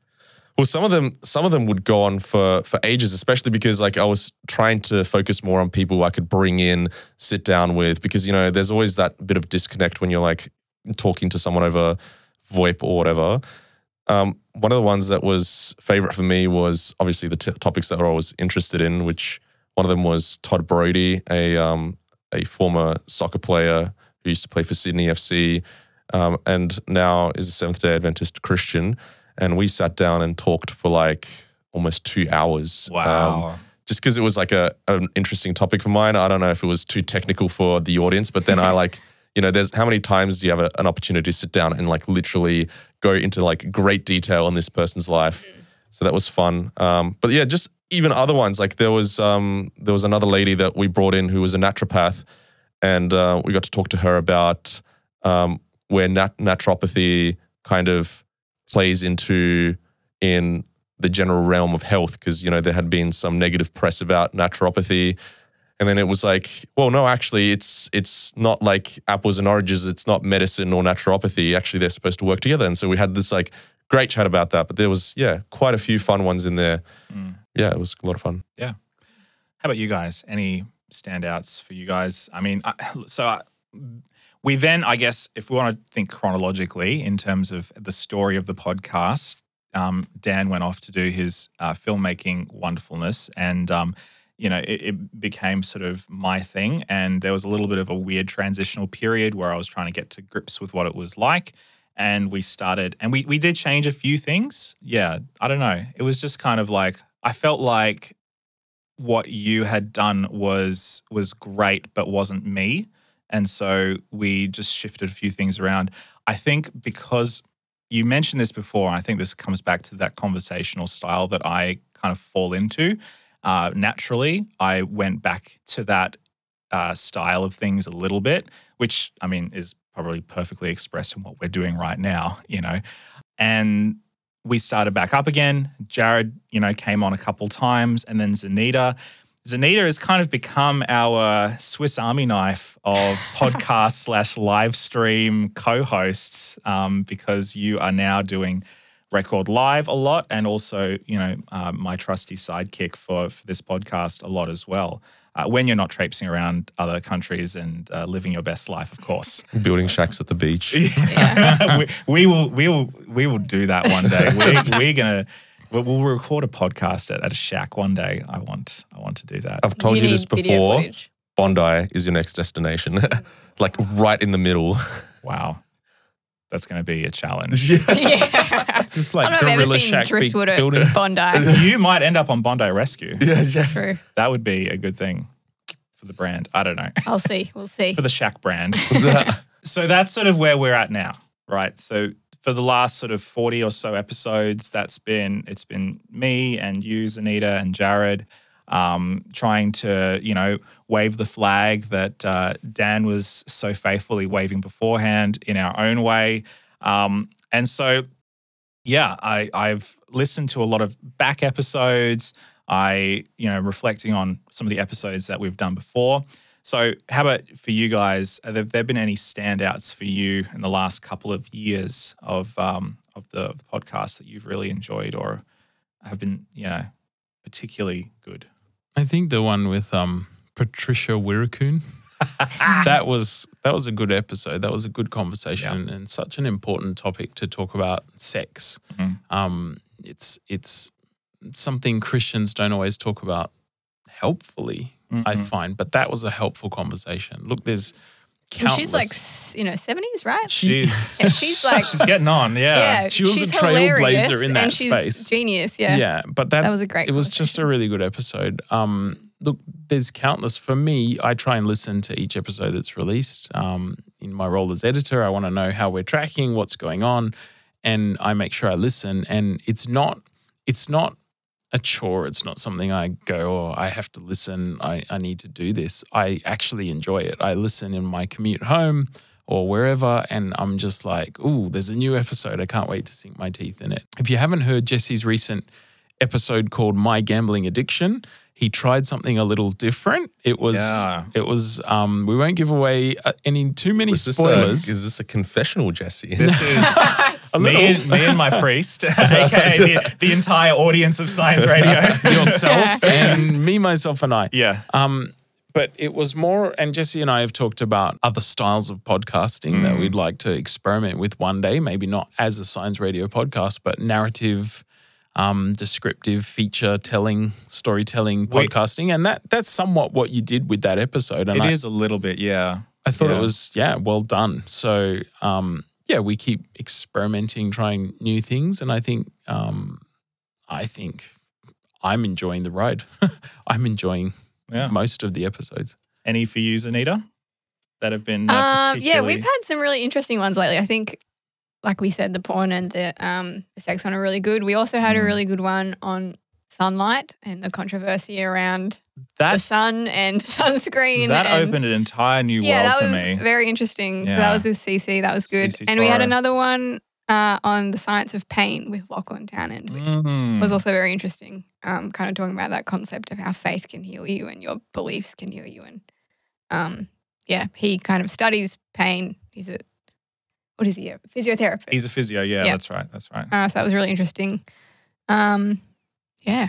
[SPEAKER 2] Well, some of them, some of them would go on for for ages, especially because like I was trying to focus more on people I could bring in, sit down with, because you know there's always that bit of disconnect when you're like talking to someone over VoIP or whatever. Um, one of the ones that was favorite for me was obviously the t- topics that I was interested in, which one of them was Todd Brody, a um, a former soccer player who used to play for Sydney FC, um, and now is a Seventh Day Adventist Christian. And we sat down and talked for like almost two hours. Um, just because it was like a an interesting topic for mine. I don't know if it was too technical for the audience, but then I like, you know, there's how many times do you have a, an opportunity to sit down and like literally go into like great detail on this person's life? So that was fun. Um, but yeah, just even other ones like there was um, there was another lady that we brought in who was a naturopath, and uh, we got to talk to her about um, where nat- naturopathy kind of plays into in the general realm of health because you know there had been some negative press about naturopathy. And then it was like well no actually it's it's not like apples and oranges it's not medicine or naturopathy. Actually they're supposed to work together. And so we had this like great chat about that but there was yeah quite a few fun ones in there
[SPEAKER 1] Mm.
[SPEAKER 2] yeah it was a lot of fun Yeah.
[SPEAKER 1] How about you guys? Any standouts for you guys? I mean, I, so I, we then, I guess, if we want to think chronologically in terms of the story of the podcast, um, Dan went off to do his uh, filmmaking wonderfulness, and um, you know, it, it became sort of my thing. And there was a little bit of a weird transitional period where I was trying to get to grips with what it was like. And we started, and we we did change a few things. Yeah, I don't know. It was just kind of like I felt like what you had done was was great but wasn't me and so we just shifted a few things around i think because you mentioned this before i think this comes back to that conversational style that i kind of fall into uh, naturally i went back to that uh, style of things a little bit which i mean is probably perfectly expressed in what we're doing right now you know and we started back up again. Jared, you know, came on a couple times, and then Zanita. Zanita has kind of become our Swiss Army knife of podcast slash live stream co-hosts um, because you are now doing record live a lot, and also, you know, uh, my trusty sidekick for for this podcast a lot as well. Uh, when you're not traipsing around other countries and uh, living your best life, of course.
[SPEAKER 2] building shacks at the beach
[SPEAKER 1] we, we will we will we will do that one day. We, we're gonna we'll, we'll record a podcast at, at a shack one day. I want I want to do that.
[SPEAKER 2] i've told you,
[SPEAKER 3] need
[SPEAKER 2] this before
[SPEAKER 3] footage.
[SPEAKER 2] bondi is your next destination like right in the middle
[SPEAKER 1] Wow, that's gonna be a challenge.
[SPEAKER 2] yeah
[SPEAKER 3] yeah.
[SPEAKER 4] It's just
[SPEAKER 3] I
[SPEAKER 4] like
[SPEAKER 3] don't know if I've ever
[SPEAKER 4] Gorilla
[SPEAKER 3] seen
[SPEAKER 4] Shack
[SPEAKER 3] Driftwood at
[SPEAKER 4] building.
[SPEAKER 3] Bondi.
[SPEAKER 1] you might end up on Bondi Rescue.
[SPEAKER 2] yeah yeah
[SPEAKER 3] True.
[SPEAKER 1] That would be a good thing for the brand. I don't know
[SPEAKER 3] I'll see. We'll see.
[SPEAKER 1] for the Shack brand. so that's sort of where we're at now, right? So for the last sort of 40 or so episodes, that's been it's been me and you, Zanita and Jared, um, trying to, you know, wave the flag that uh, Dan was so faithfully waving beforehand in our own way. Um, and so yeah, I, I've listened to a lot of back episodes. I, you know, reflecting on some of the episodes that we've done before. So, how about for you guys? Have there, been any standouts for you in the last couple of years of um, of the, of the podcast that you've really enjoyed or have been, you know, particularly good?
[SPEAKER 4] I think the one with um, Patricia Weerakoon. that was that was a good episode. That was a good conversation and such an important topic to talk about sex.
[SPEAKER 1] Mhm.
[SPEAKER 4] Um, it's it's something Christians don't always talk about helpfully. I
[SPEAKER 1] Mhm.
[SPEAKER 4] find, but that was a helpful conversation. Look, there's countless.
[SPEAKER 3] she's like, you know, 70s, right?
[SPEAKER 1] She's
[SPEAKER 3] And she's like,
[SPEAKER 1] she's getting on, yeah.
[SPEAKER 3] yeah,
[SPEAKER 4] she was a trailblazer in that space.
[SPEAKER 3] Genius, yeah.
[SPEAKER 4] yeah, but that
[SPEAKER 3] That was a great
[SPEAKER 4] it was just a really good episode. Um, look, there's countless. For me, I try and listen to each episode that's released. Um, in my role as editor, I want to know how we're tracking, what's going on, and I make sure I listen. And it's not, it's not a chore. It's not something I go, oh, I have to listen. I, I need to do this. I actually enjoy it. I listen in my commute home or wherever, and I'm just like, ooh, there's a new episode. I can't wait to sink my teeth in it. If you haven't heard Jesse's recent episode called My Gambling Addiction, he tried something a little different. It was,
[SPEAKER 1] Yeah.
[SPEAKER 4] it was, um, we won't give away uh, any too many
[SPEAKER 2] Is this, a,
[SPEAKER 4] spoilers.
[SPEAKER 2] is this a confessional, Jesse?
[SPEAKER 1] This is
[SPEAKER 4] A
[SPEAKER 1] me,
[SPEAKER 4] little.
[SPEAKER 1] and, me and my priest, aka the, the entire audience of Signs Radio.
[SPEAKER 4] yourself and me, myself, and I.
[SPEAKER 1] yeah.
[SPEAKER 4] Um, but it was more, and Jesse and I have talked about other styles of podcasting that
[SPEAKER 1] Mm.
[SPEAKER 4] we'd like to experiment with one day. Maybe not as a Signs Radio podcast, but narrative, um, descriptive, feature telling, storytelling
[SPEAKER 1] We-
[SPEAKER 4] podcasting, and that that's somewhat what you did with that episode. And
[SPEAKER 1] It
[SPEAKER 4] I,
[SPEAKER 1] is a little bit, yeah.
[SPEAKER 4] I thought
[SPEAKER 1] yeah.
[SPEAKER 4] it was yeah, well done. So um, yeah, we keep experimenting, trying new things, and I think um, I think I'm enjoying the ride. I'm enjoying
[SPEAKER 1] Yeah.
[SPEAKER 4] most of the episodes.
[SPEAKER 1] Any for you, Zanita, that have been uh,
[SPEAKER 3] Uh, yeah, we've had some really interesting ones lately. I think, like we said, the porn and the um the sex one are really good. We also had a
[SPEAKER 1] Mm.
[SPEAKER 3] really good one on sunlight and the controversy around
[SPEAKER 1] that, the
[SPEAKER 3] sun and sunscreen.
[SPEAKER 1] that
[SPEAKER 3] and,
[SPEAKER 1] opened an entire new
[SPEAKER 3] yeah,
[SPEAKER 1] world
[SPEAKER 3] that
[SPEAKER 1] for
[SPEAKER 3] was
[SPEAKER 1] me.
[SPEAKER 3] very interesting. So that was with CC. That was good.
[SPEAKER 1] CC
[SPEAKER 3] and we had another one uh, on the science of pain with Lachlan Townend, which
[SPEAKER 1] Mm.
[SPEAKER 3] was also very interesting. Um, kind of talking about that concept of how faith can heal you and your beliefs can heal you. And um, yeah, he kind of studies pain. He's a what is he? A physiotherapist.
[SPEAKER 1] He's a physio. Yeah,
[SPEAKER 3] Yeah.
[SPEAKER 1] that's right. That's right.
[SPEAKER 3] uh, so that was really interesting. Um, yeah,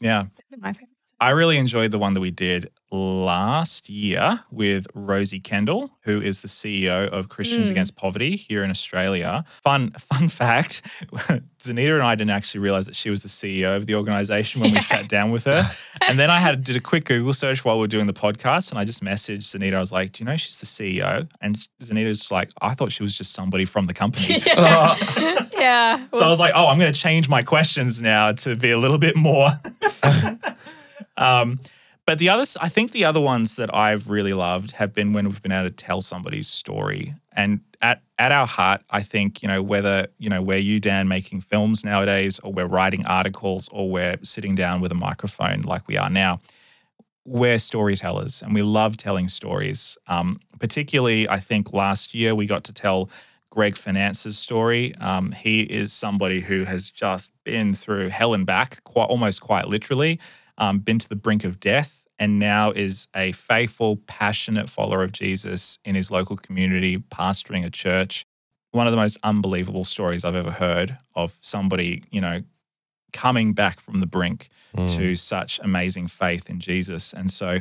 [SPEAKER 1] Yeah.
[SPEAKER 3] my favorite.
[SPEAKER 1] I really enjoyed the one that we did last year with Rosie Kendall, who is the CEO of Christians
[SPEAKER 3] Mm.
[SPEAKER 1] Against Poverty here in Australia. Fun fun fact, Zanita and I didn't actually realize that she was the CEO of the organization when we sat down with her. And then I had did a quick Google search while we were doing the podcast and I just messaged Zanita. I was like, "Do you know she's the CEO?" And Zanita was like, "I thought she was just somebody from the company."
[SPEAKER 3] yeah. Yeah.
[SPEAKER 1] So I was like, oh, I'm going to change my questions now to be a little bit more. um, but the others, I think the other ones that I've really loved have been when we've been able to tell somebody's story. And at, at our heart, I think, you know, whether, you know, we're you, Dan, making films nowadays, or we're writing articles, or we're sitting down with a microphone like we are now, we're storytellers and we love telling stories. Um, particularly, I think last year we got to tell Greg Finance's story. Um, he is somebody who has just been through hell and back, quite almost quite literally, um, been to the brink of death, and now is a faithful, passionate follower of Jesus in his local community, pastoring a church. One of the most unbelievable stories I've ever heard of somebody, you know, coming back from the brink
[SPEAKER 2] Mm.
[SPEAKER 1] to such amazing faith in Jesus. And so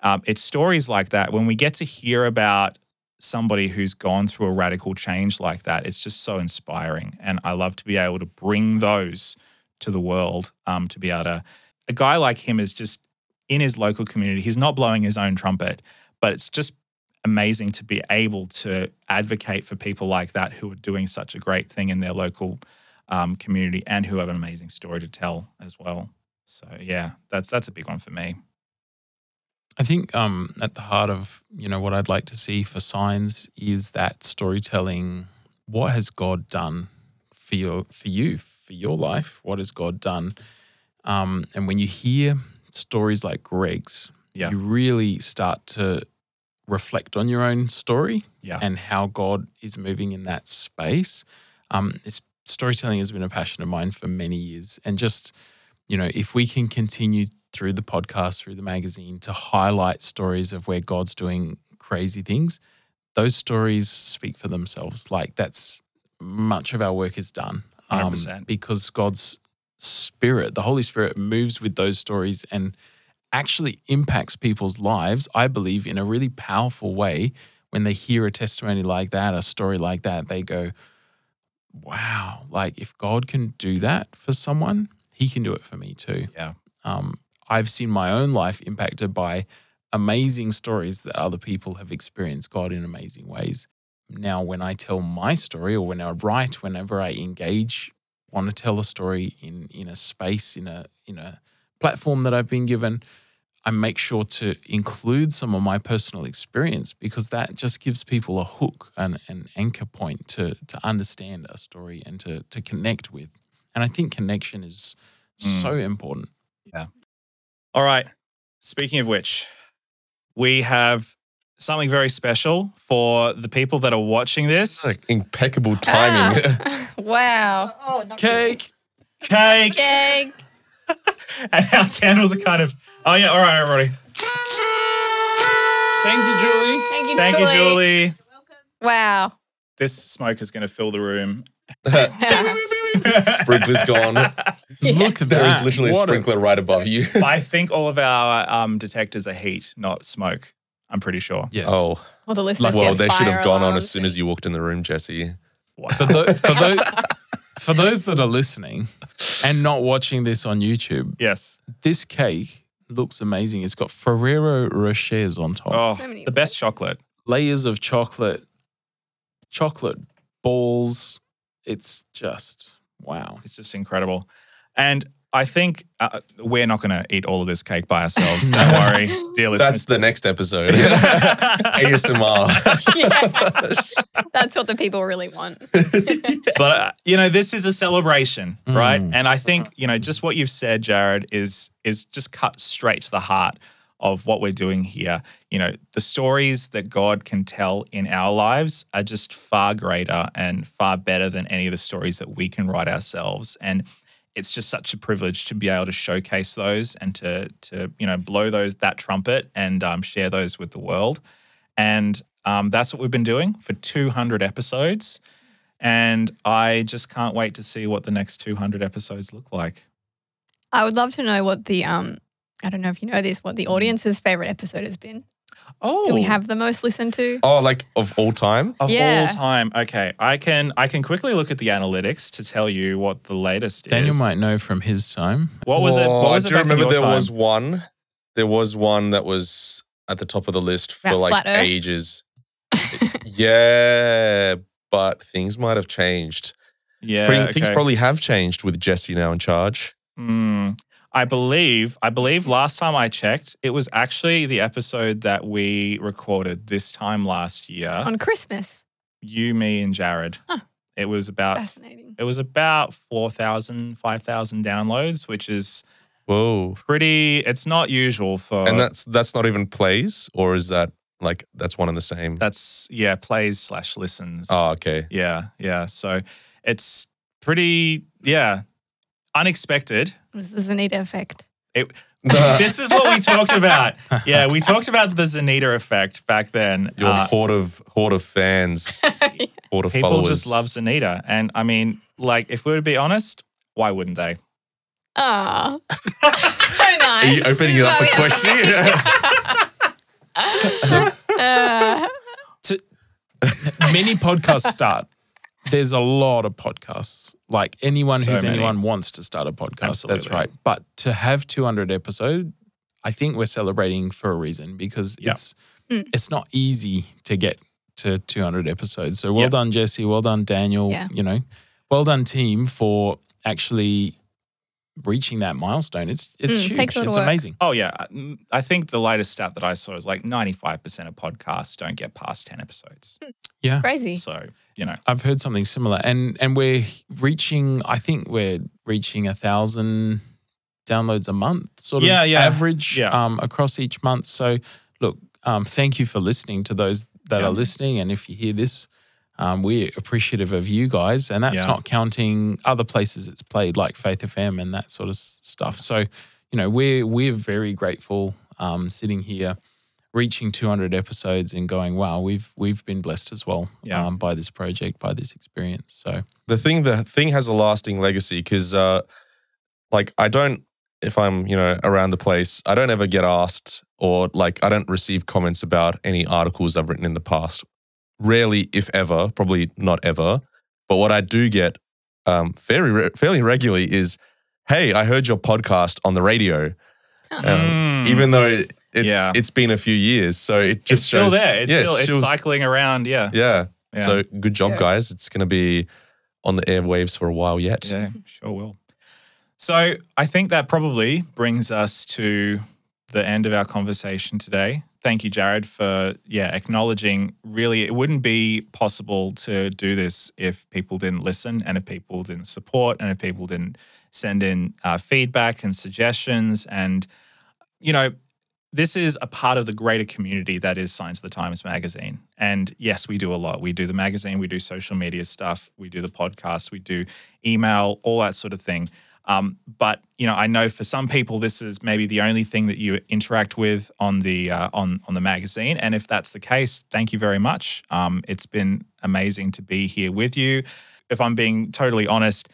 [SPEAKER 1] um, it's stories like that. When we get to hear about somebody who's gone through a radical change like that, it's just so inspiring. And I love to be able to bring those to the world, um, to be able to. A guy like him is just in his local community. He's not blowing his own trumpet, but it's just amazing to be able to advocate for people like that who are doing such a great thing in their local um, community and who have an amazing story to tell as well. So yeah, that's that's a big one for me.
[SPEAKER 4] I think um, at the heart of you know what I'd like to see for signs is that storytelling. What has God done for your for you for your life? What has God done? Um, and when you hear stories like Greg's,
[SPEAKER 1] Yeah.
[SPEAKER 4] you really start to reflect on your own story
[SPEAKER 1] Yeah.
[SPEAKER 4] and how God is moving in that space. Um, it's storytelling has been a passion of mine for many years, and just you know, if we can continue through the podcast, through the magazine, to highlight stories of where God's doing crazy things, those stories speak for themselves. Like that's much of our work is done. um,
[SPEAKER 1] 100%.
[SPEAKER 4] because God's spirit, the Holy Spirit, moves with those stories and actually impacts people's lives, I believe, in a really powerful way. When they hear a testimony like that, a story like that, they go, wow, like if God can do that for someone, he can do it for me too.
[SPEAKER 1] Yeah.
[SPEAKER 4] Um, I've seen my own life impacted by amazing stories that other people have experienced God in amazing ways. Now, when I tell my story or when I write, whenever I engage, want to tell a story in in a space, in a in a platform that I've been given, I make sure to include some of my personal experience because that just gives people a hook and an anchor point to to understand a story and to to connect with. And I think connection is so important. Yeah.
[SPEAKER 1] All right. Speaking of which, we have something very special for the people that are watching this.
[SPEAKER 2] Like impeccable timing.
[SPEAKER 3] Ah, wow.
[SPEAKER 5] Oh, not
[SPEAKER 4] Cake.
[SPEAKER 1] Cake.
[SPEAKER 3] Yay.
[SPEAKER 1] And our candles are kind of. Oh yeah. All right, everybody.
[SPEAKER 4] Thank you, Julie.
[SPEAKER 3] Thank you,
[SPEAKER 1] Thank you, Julie.
[SPEAKER 3] Wow.
[SPEAKER 1] This smoke is going to fill the room.
[SPEAKER 2] Sprinkler's gone.
[SPEAKER 4] Look at
[SPEAKER 2] There is
[SPEAKER 4] that.
[SPEAKER 2] literally a
[SPEAKER 4] What
[SPEAKER 2] sprinkler right above you.
[SPEAKER 1] I think all of our um, detectors are heat, not smoke. I'm pretty sure.
[SPEAKER 4] Yes.
[SPEAKER 2] Oh,
[SPEAKER 3] Well, the listeners
[SPEAKER 2] well,
[SPEAKER 3] get
[SPEAKER 2] they should have
[SPEAKER 3] fire
[SPEAKER 2] gone on
[SPEAKER 3] alarms.
[SPEAKER 2] as soon as you walked in the room, Jesse.
[SPEAKER 4] For, tho- for, those, for those that are listening and not watching this on YouTube,
[SPEAKER 1] Yes.
[SPEAKER 4] this cake looks amazing. It's got Ferrero Rochers on top,
[SPEAKER 1] Oh,
[SPEAKER 3] So many
[SPEAKER 1] the best chocolate.
[SPEAKER 4] layers of chocolate, chocolate balls. It's just wow.
[SPEAKER 1] It's just incredible. And I think uh, we're not going to eat all of this cake by ourselves. Don't worry, dear listeners.
[SPEAKER 2] That's the next episode. ASMR.
[SPEAKER 3] Yeah. That's what the people really want.
[SPEAKER 1] but uh, you know this is a celebration right
[SPEAKER 4] Mm.
[SPEAKER 1] and i think you know just what you've said jarrod is is just cut straight to the heart of what we're doing here you know the stories that god can tell in our lives are just far greater and far better than any of the stories that we can write ourselves and it's just such a privilege to be able to showcase those and to to you know blow those that trumpet and um, share those with the world and um, that's what we've been doing for 200 episodes and I just can't wait to see what the next 200 episodes look like.
[SPEAKER 3] I would love to know what the um. I don't know if you know this. What the audience's favorite episode has been?
[SPEAKER 1] Oh,
[SPEAKER 3] Do we have the most listened to?
[SPEAKER 2] Oh, like of all time?
[SPEAKER 1] of
[SPEAKER 3] Yeah.
[SPEAKER 1] all time? Okay, I can I can quickly look at the analytics to tell you what the latest is.
[SPEAKER 4] Daniel
[SPEAKER 1] is.
[SPEAKER 4] might know from his time.
[SPEAKER 1] What was it?
[SPEAKER 2] Oh,
[SPEAKER 1] What was
[SPEAKER 2] I
[SPEAKER 1] it
[SPEAKER 2] do
[SPEAKER 1] back
[SPEAKER 2] remember there
[SPEAKER 1] time?
[SPEAKER 2] was one. There was one that was at the top of the list for
[SPEAKER 3] About
[SPEAKER 2] like ages. yeah, but things might have changed.
[SPEAKER 1] yeah,
[SPEAKER 2] Pretty- Things probably have changed with Jesse now in charge.
[SPEAKER 1] Mm, I believe I believe last time I checked, it was actually the episode that we recorded this time last year.
[SPEAKER 3] On Christmas.
[SPEAKER 1] you, me, and Jarrod.
[SPEAKER 3] Huh.
[SPEAKER 1] It was about
[SPEAKER 3] Fascinating.
[SPEAKER 1] it was about 4,000, 5,000 downloads, which is
[SPEAKER 2] Whoa.
[SPEAKER 1] pretty. It's not usual for.
[SPEAKER 2] and that's that's not even plays, or is that like that's one and the same?
[SPEAKER 1] that's yeah, plays slash listens.
[SPEAKER 2] oh, okay.
[SPEAKER 1] yeah, yeah. So it's pretty yeah, unexpected.
[SPEAKER 3] It was the Zanita effect.
[SPEAKER 1] this is what we talked about. Yeah, we talked about the Zanita effect back then.
[SPEAKER 2] Your
[SPEAKER 1] Uh,
[SPEAKER 2] horde of horde of fans, horde of
[SPEAKER 1] people
[SPEAKER 2] followers.
[SPEAKER 1] just love Zanita, and I mean, like, if we were to be honest, why wouldn't they?
[SPEAKER 3] Ah, so nice.
[SPEAKER 2] Are you opening it up for
[SPEAKER 3] So-
[SPEAKER 2] questioning?
[SPEAKER 3] Uh,
[SPEAKER 4] To, many podcasts start. There's a lot of podcasts. Like anyone
[SPEAKER 1] So
[SPEAKER 4] who's
[SPEAKER 1] many.
[SPEAKER 4] anyone wants to start a podcast. That's right. But to have 200 episode, I think we're celebrating for a reason because
[SPEAKER 1] Yeah.
[SPEAKER 4] it's
[SPEAKER 3] Mm.
[SPEAKER 4] it's not easy to get to 200 episodes. So well
[SPEAKER 1] Yeah.
[SPEAKER 4] done, Jesse. Well done, Daniel.
[SPEAKER 3] Yeah.
[SPEAKER 4] You know, well done, team, for actually reaching that milestone. It's it's
[SPEAKER 3] Mm,
[SPEAKER 4] huge.
[SPEAKER 3] takes a lot of
[SPEAKER 4] It's
[SPEAKER 3] work.
[SPEAKER 4] amazing.
[SPEAKER 1] Oh yeah, Mm, I think the latest stat that I saw is like ninety-five percent of podcasts don't get past ten episodes.
[SPEAKER 4] Yeah.
[SPEAKER 3] crazy.
[SPEAKER 1] So you know,
[SPEAKER 4] I've heard something similar, and and we're reaching. I think we're reaching a thousand downloads a month, sort of
[SPEAKER 1] Yeah, yeah,
[SPEAKER 4] average
[SPEAKER 1] yeah.
[SPEAKER 4] Um, across each month. So, look, um, thank you for listening to those that
[SPEAKER 1] Yeah.
[SPEAKER 4] are listening, and if you hear this, um, we're appreciative of you guys, and that's
[SPEAKER 1] Yeah.
[SPEAKER 4] not counting other places it's played like Faith FM and that sort of stuff. So, you know, we're we're very grateful um, sitting here. Reaching 200 episodes and going, wow, we've we've been blessed as well
[SPEAKER 1] Yeah.
[SPEAKER 4] um, by this project, by this experience. So
[SPEAKER 2] the thing the thing has a lasting legacy because uh like i don't if i'm you know around the place i don't ever get asked or like i don't receive comments about any articles i've written in the past rarely if ever probably not ever but what i do get um fairly re- fairly regularly is hey i heard your podcast on the radio um,
[SPEAKER 1] Mm.
[SPEAKER 2] even though it, it's
[SPEAKER 1] Yeah.
[SPEAKER 2] it's been a few years so it just
[SPEAKER 1] it's still
[SPEAKER 2] shows-
[SPEAKER 1] there. It's
[SPEAKER 2] yeah,
[SPEAKER 1] still it's
[SPEAKER 2] shows-
[SPEAKER 1] cycling around. Yeah.
[SPEAKER 2] yeah.
[SPEAKER 1] Yeah.
[SPEAKER 2] so good job
[SPEAKER 3] Yeah.
[SPEAKER 2] guys it's going to be on the airwaves for a while yet
[SPEAKER 1] Yeah, sure will. So I think that probably brings us to the end of our conversation today. Thank you, Jarrod, for yeah acknowledging. Really, it wouldn't be possible to do this if people didn't listen, and if people didn't support, and if people didn't send in uh, feedback and suggestions. And you know, this is a part of the greater community that is Signs of the Times magazine. And yes, we do a lot. We do the magazine, we do social media stuff, we do the podcast, we do email, all that sort of thing. Um, but you know, I know for some people, this is maybe the only thing that you interact with on the uh, on on the magazine. And if that's the case, thank you very much. Um, it's been amazing to be here with you. if I'm being totally honest,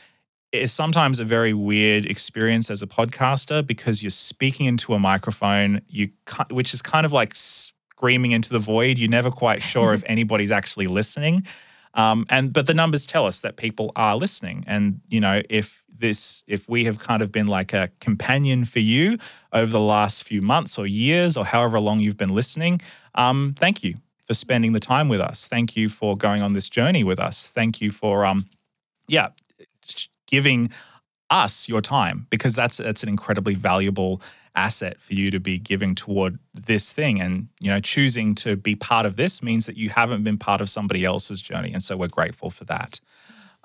[SPEAKER 1] it's sometimes a very weird experience as a podcaster because you're speaking into a microphone, you which is kind of like screaming into the void. You're never quite sure if anybody's actually listening. Um, and but the numbers tell us that people are listening, and you know if this if we have kind of been like a companion for you over the last few months or years or however long you've been listening, um, thank you for spending the time with us. Thank you for going on this journey with us. Thank you for um, yeah, giving us your time because that's that's an incredibly valuable asset for you to be giving toward this thing. And you know choosing to be part of this means that you haven't been part of somebody else's journey. And so we're grateful for that.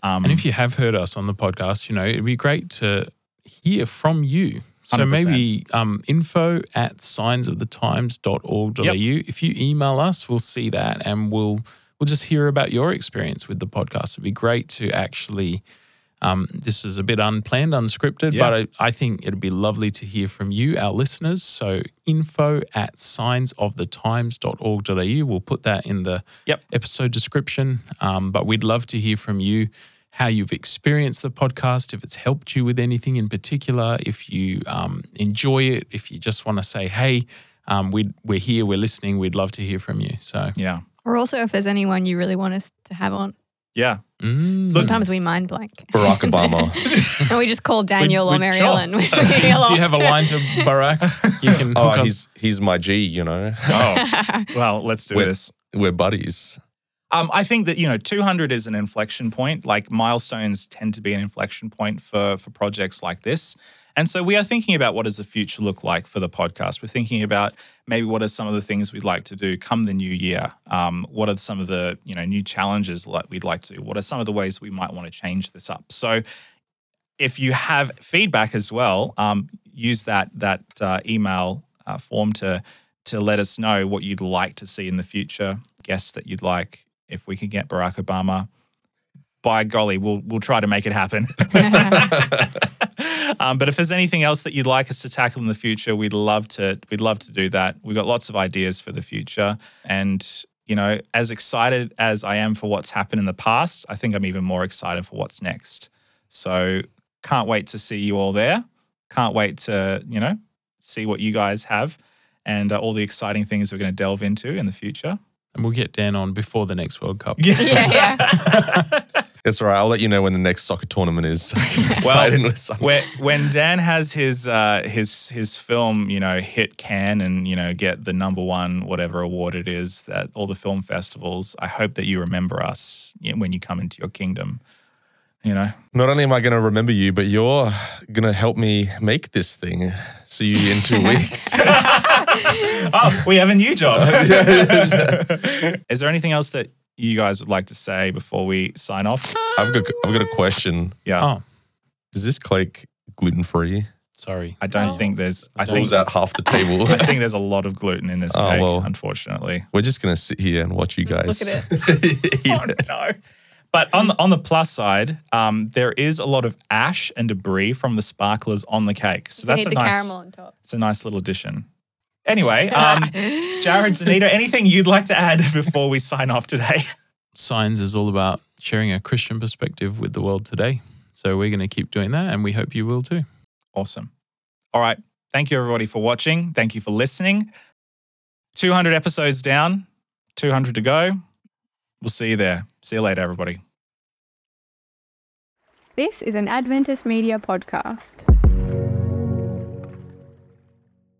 [SPEAKER 4] Um, and if you have heard us on the podcast you know it'd be great to hear from you. So 100%. maybe um, info at signsofthetimes.org.au yep. if you email us we'll see that and we'll we'll just hear about your experience with the podcast. It'd be great to actually um, this is a bit unplanned, unscripted, yeah. but I, I, think it'd be lovely to hear from you, our listeners. So info at signsofthetimes.org.au. We'll put that in the
[SPEAKER 1] yep.
[SPEAKER 4] episode description. Um, but we'd love to hear from you how you've experienced the podcast, if it's helped you with anything in particular, if you um, enjoy it, if you just want to say, hey, um, we are here, we're listening, we'd love to hear from you. So,
[SPEAKER 1] yeah.
[SPEAKER 3] Or also if there's anyone you really want us to have on.
[SPEAKER 1] Yeah.
[SPEAKER 4] Mm.
[SPEAKER 3] Sometimes we mind blank.
[SPEAKER 2] Barack Obama.
[SPEAKER 3] and we just call Daniel
[SPEAKER 4] we,
[SPEAKER 3] or Mary Ellen. do,
[SPEAKER 4] do, you have a line to Barack?
[SPEAKER 2] You can oh, he's, he's my G, you know.
[SPEAKER 1] Oh, well, let's do
[SPEAKER 2] we're,
[SPEAKER 1] this.
[SPEAKER 2] We're buddies.
[SPEAKER 1] Um, I think that you know, 200 is an inflection point. Like milestones tend to be an inflection point for for projects like this. And so we are thinking about what does the future look like for the podcast. We're thinking about maybe what are some of the things we'd like to do come the new year. Um, what are some of the you know new challenges that we'd like to do? What are some of the ways we might want to change this up? So if you have feedback as well, um, use that that uh, email uh, form to to let us know what you'd like to see in the future, guests that you'd like. If we can get Barack Obama, by golly, we'll we'll try to make it happen. um, but if there's anything else that you'd like us to tackle in the future, we'd love to we'd love to do that. We've got lots of ideas for the future, and you know, as excited as I am for what's happened in the past, I think I'm even more excited for what's next. So can't wait to see you all there. Can't wait to you know see what you guys have and uh, all the exciting things we're going to delve into in the future.
[SPEAKER 4] And we'll get Dan on before the next World Cup.
[SPEAKER 3] Yeah. yeah,
[SPEAKER 2] yeah. It's all right. I'll let you know when the next soccer tournament is.
[SPEAKER 1] well, when, when Dan has his uh, his his film, you know, hit Cannes and you know get the number one whatever award it is at all the film festivals, I hope that you remember us when you come into your kingdom. You know,
[SPEAKER 2] not only am I going to remember you, but you're going to help me make this thing. See you in two weeks.
[SPEAKER 1] oh, we have a new job. is there anything else that you guys would like to say before we sign off?
[SPEAKER 2] I've got I've got a question.
[SPEAKER 1] Yeah.
[SPEAKER 4] Oh,
[SPEAKER 2] Is this cake gluten free?
[SPEAKER 4] sorry.
[SPEAKER 1] I don't think there's. I
[SPEAKER 2] Or
[SPEAKER 1] think
[SPEAKER 2] was that half the table?
[SPEAKER 1] I think there's a lot of gluten in this
[SPEAKER 2] Oh,
[SPEAKER 1] cake.
[SPEAKER 2] well.
[SPEAKER 1] Unfortunately.
[SPEAKER 2] We're just gonna sit here and watch you guys.
[SPEAKER 3] Look
[SPEAKER 2] at it.
[SPEAKER 1] oh no. But on the, on the plus side, um, there is a lot of ash and debris from the sparklers on the cake. So
[SPEAKER 3] You
[SPEAKER 1] that's
[SPEAKER 3] need
[SPEAKER 1] a
[SPEAKER 3] the
[SPEAKER 1] nice.
[SPEAKER 3] caramel on top.
[SPEAKER 1] It's a nice little addition. Anyway, um, Jarrod, Zanita, anything you'd like to add before we sign off today?
[SPEAKER 4] Signs is all about sharing a Christian perspective with the world today. So we're going to keep doing that, and we hope you will too.
[SPEAKER 1] Awesome. All right. Thank you, everybody, for watching. Thank you for listening. 200 episodes down, 200 to go. We'll see you there. See you later, everybody.
[SPEAKER 3] This is an Adventist Media podcast.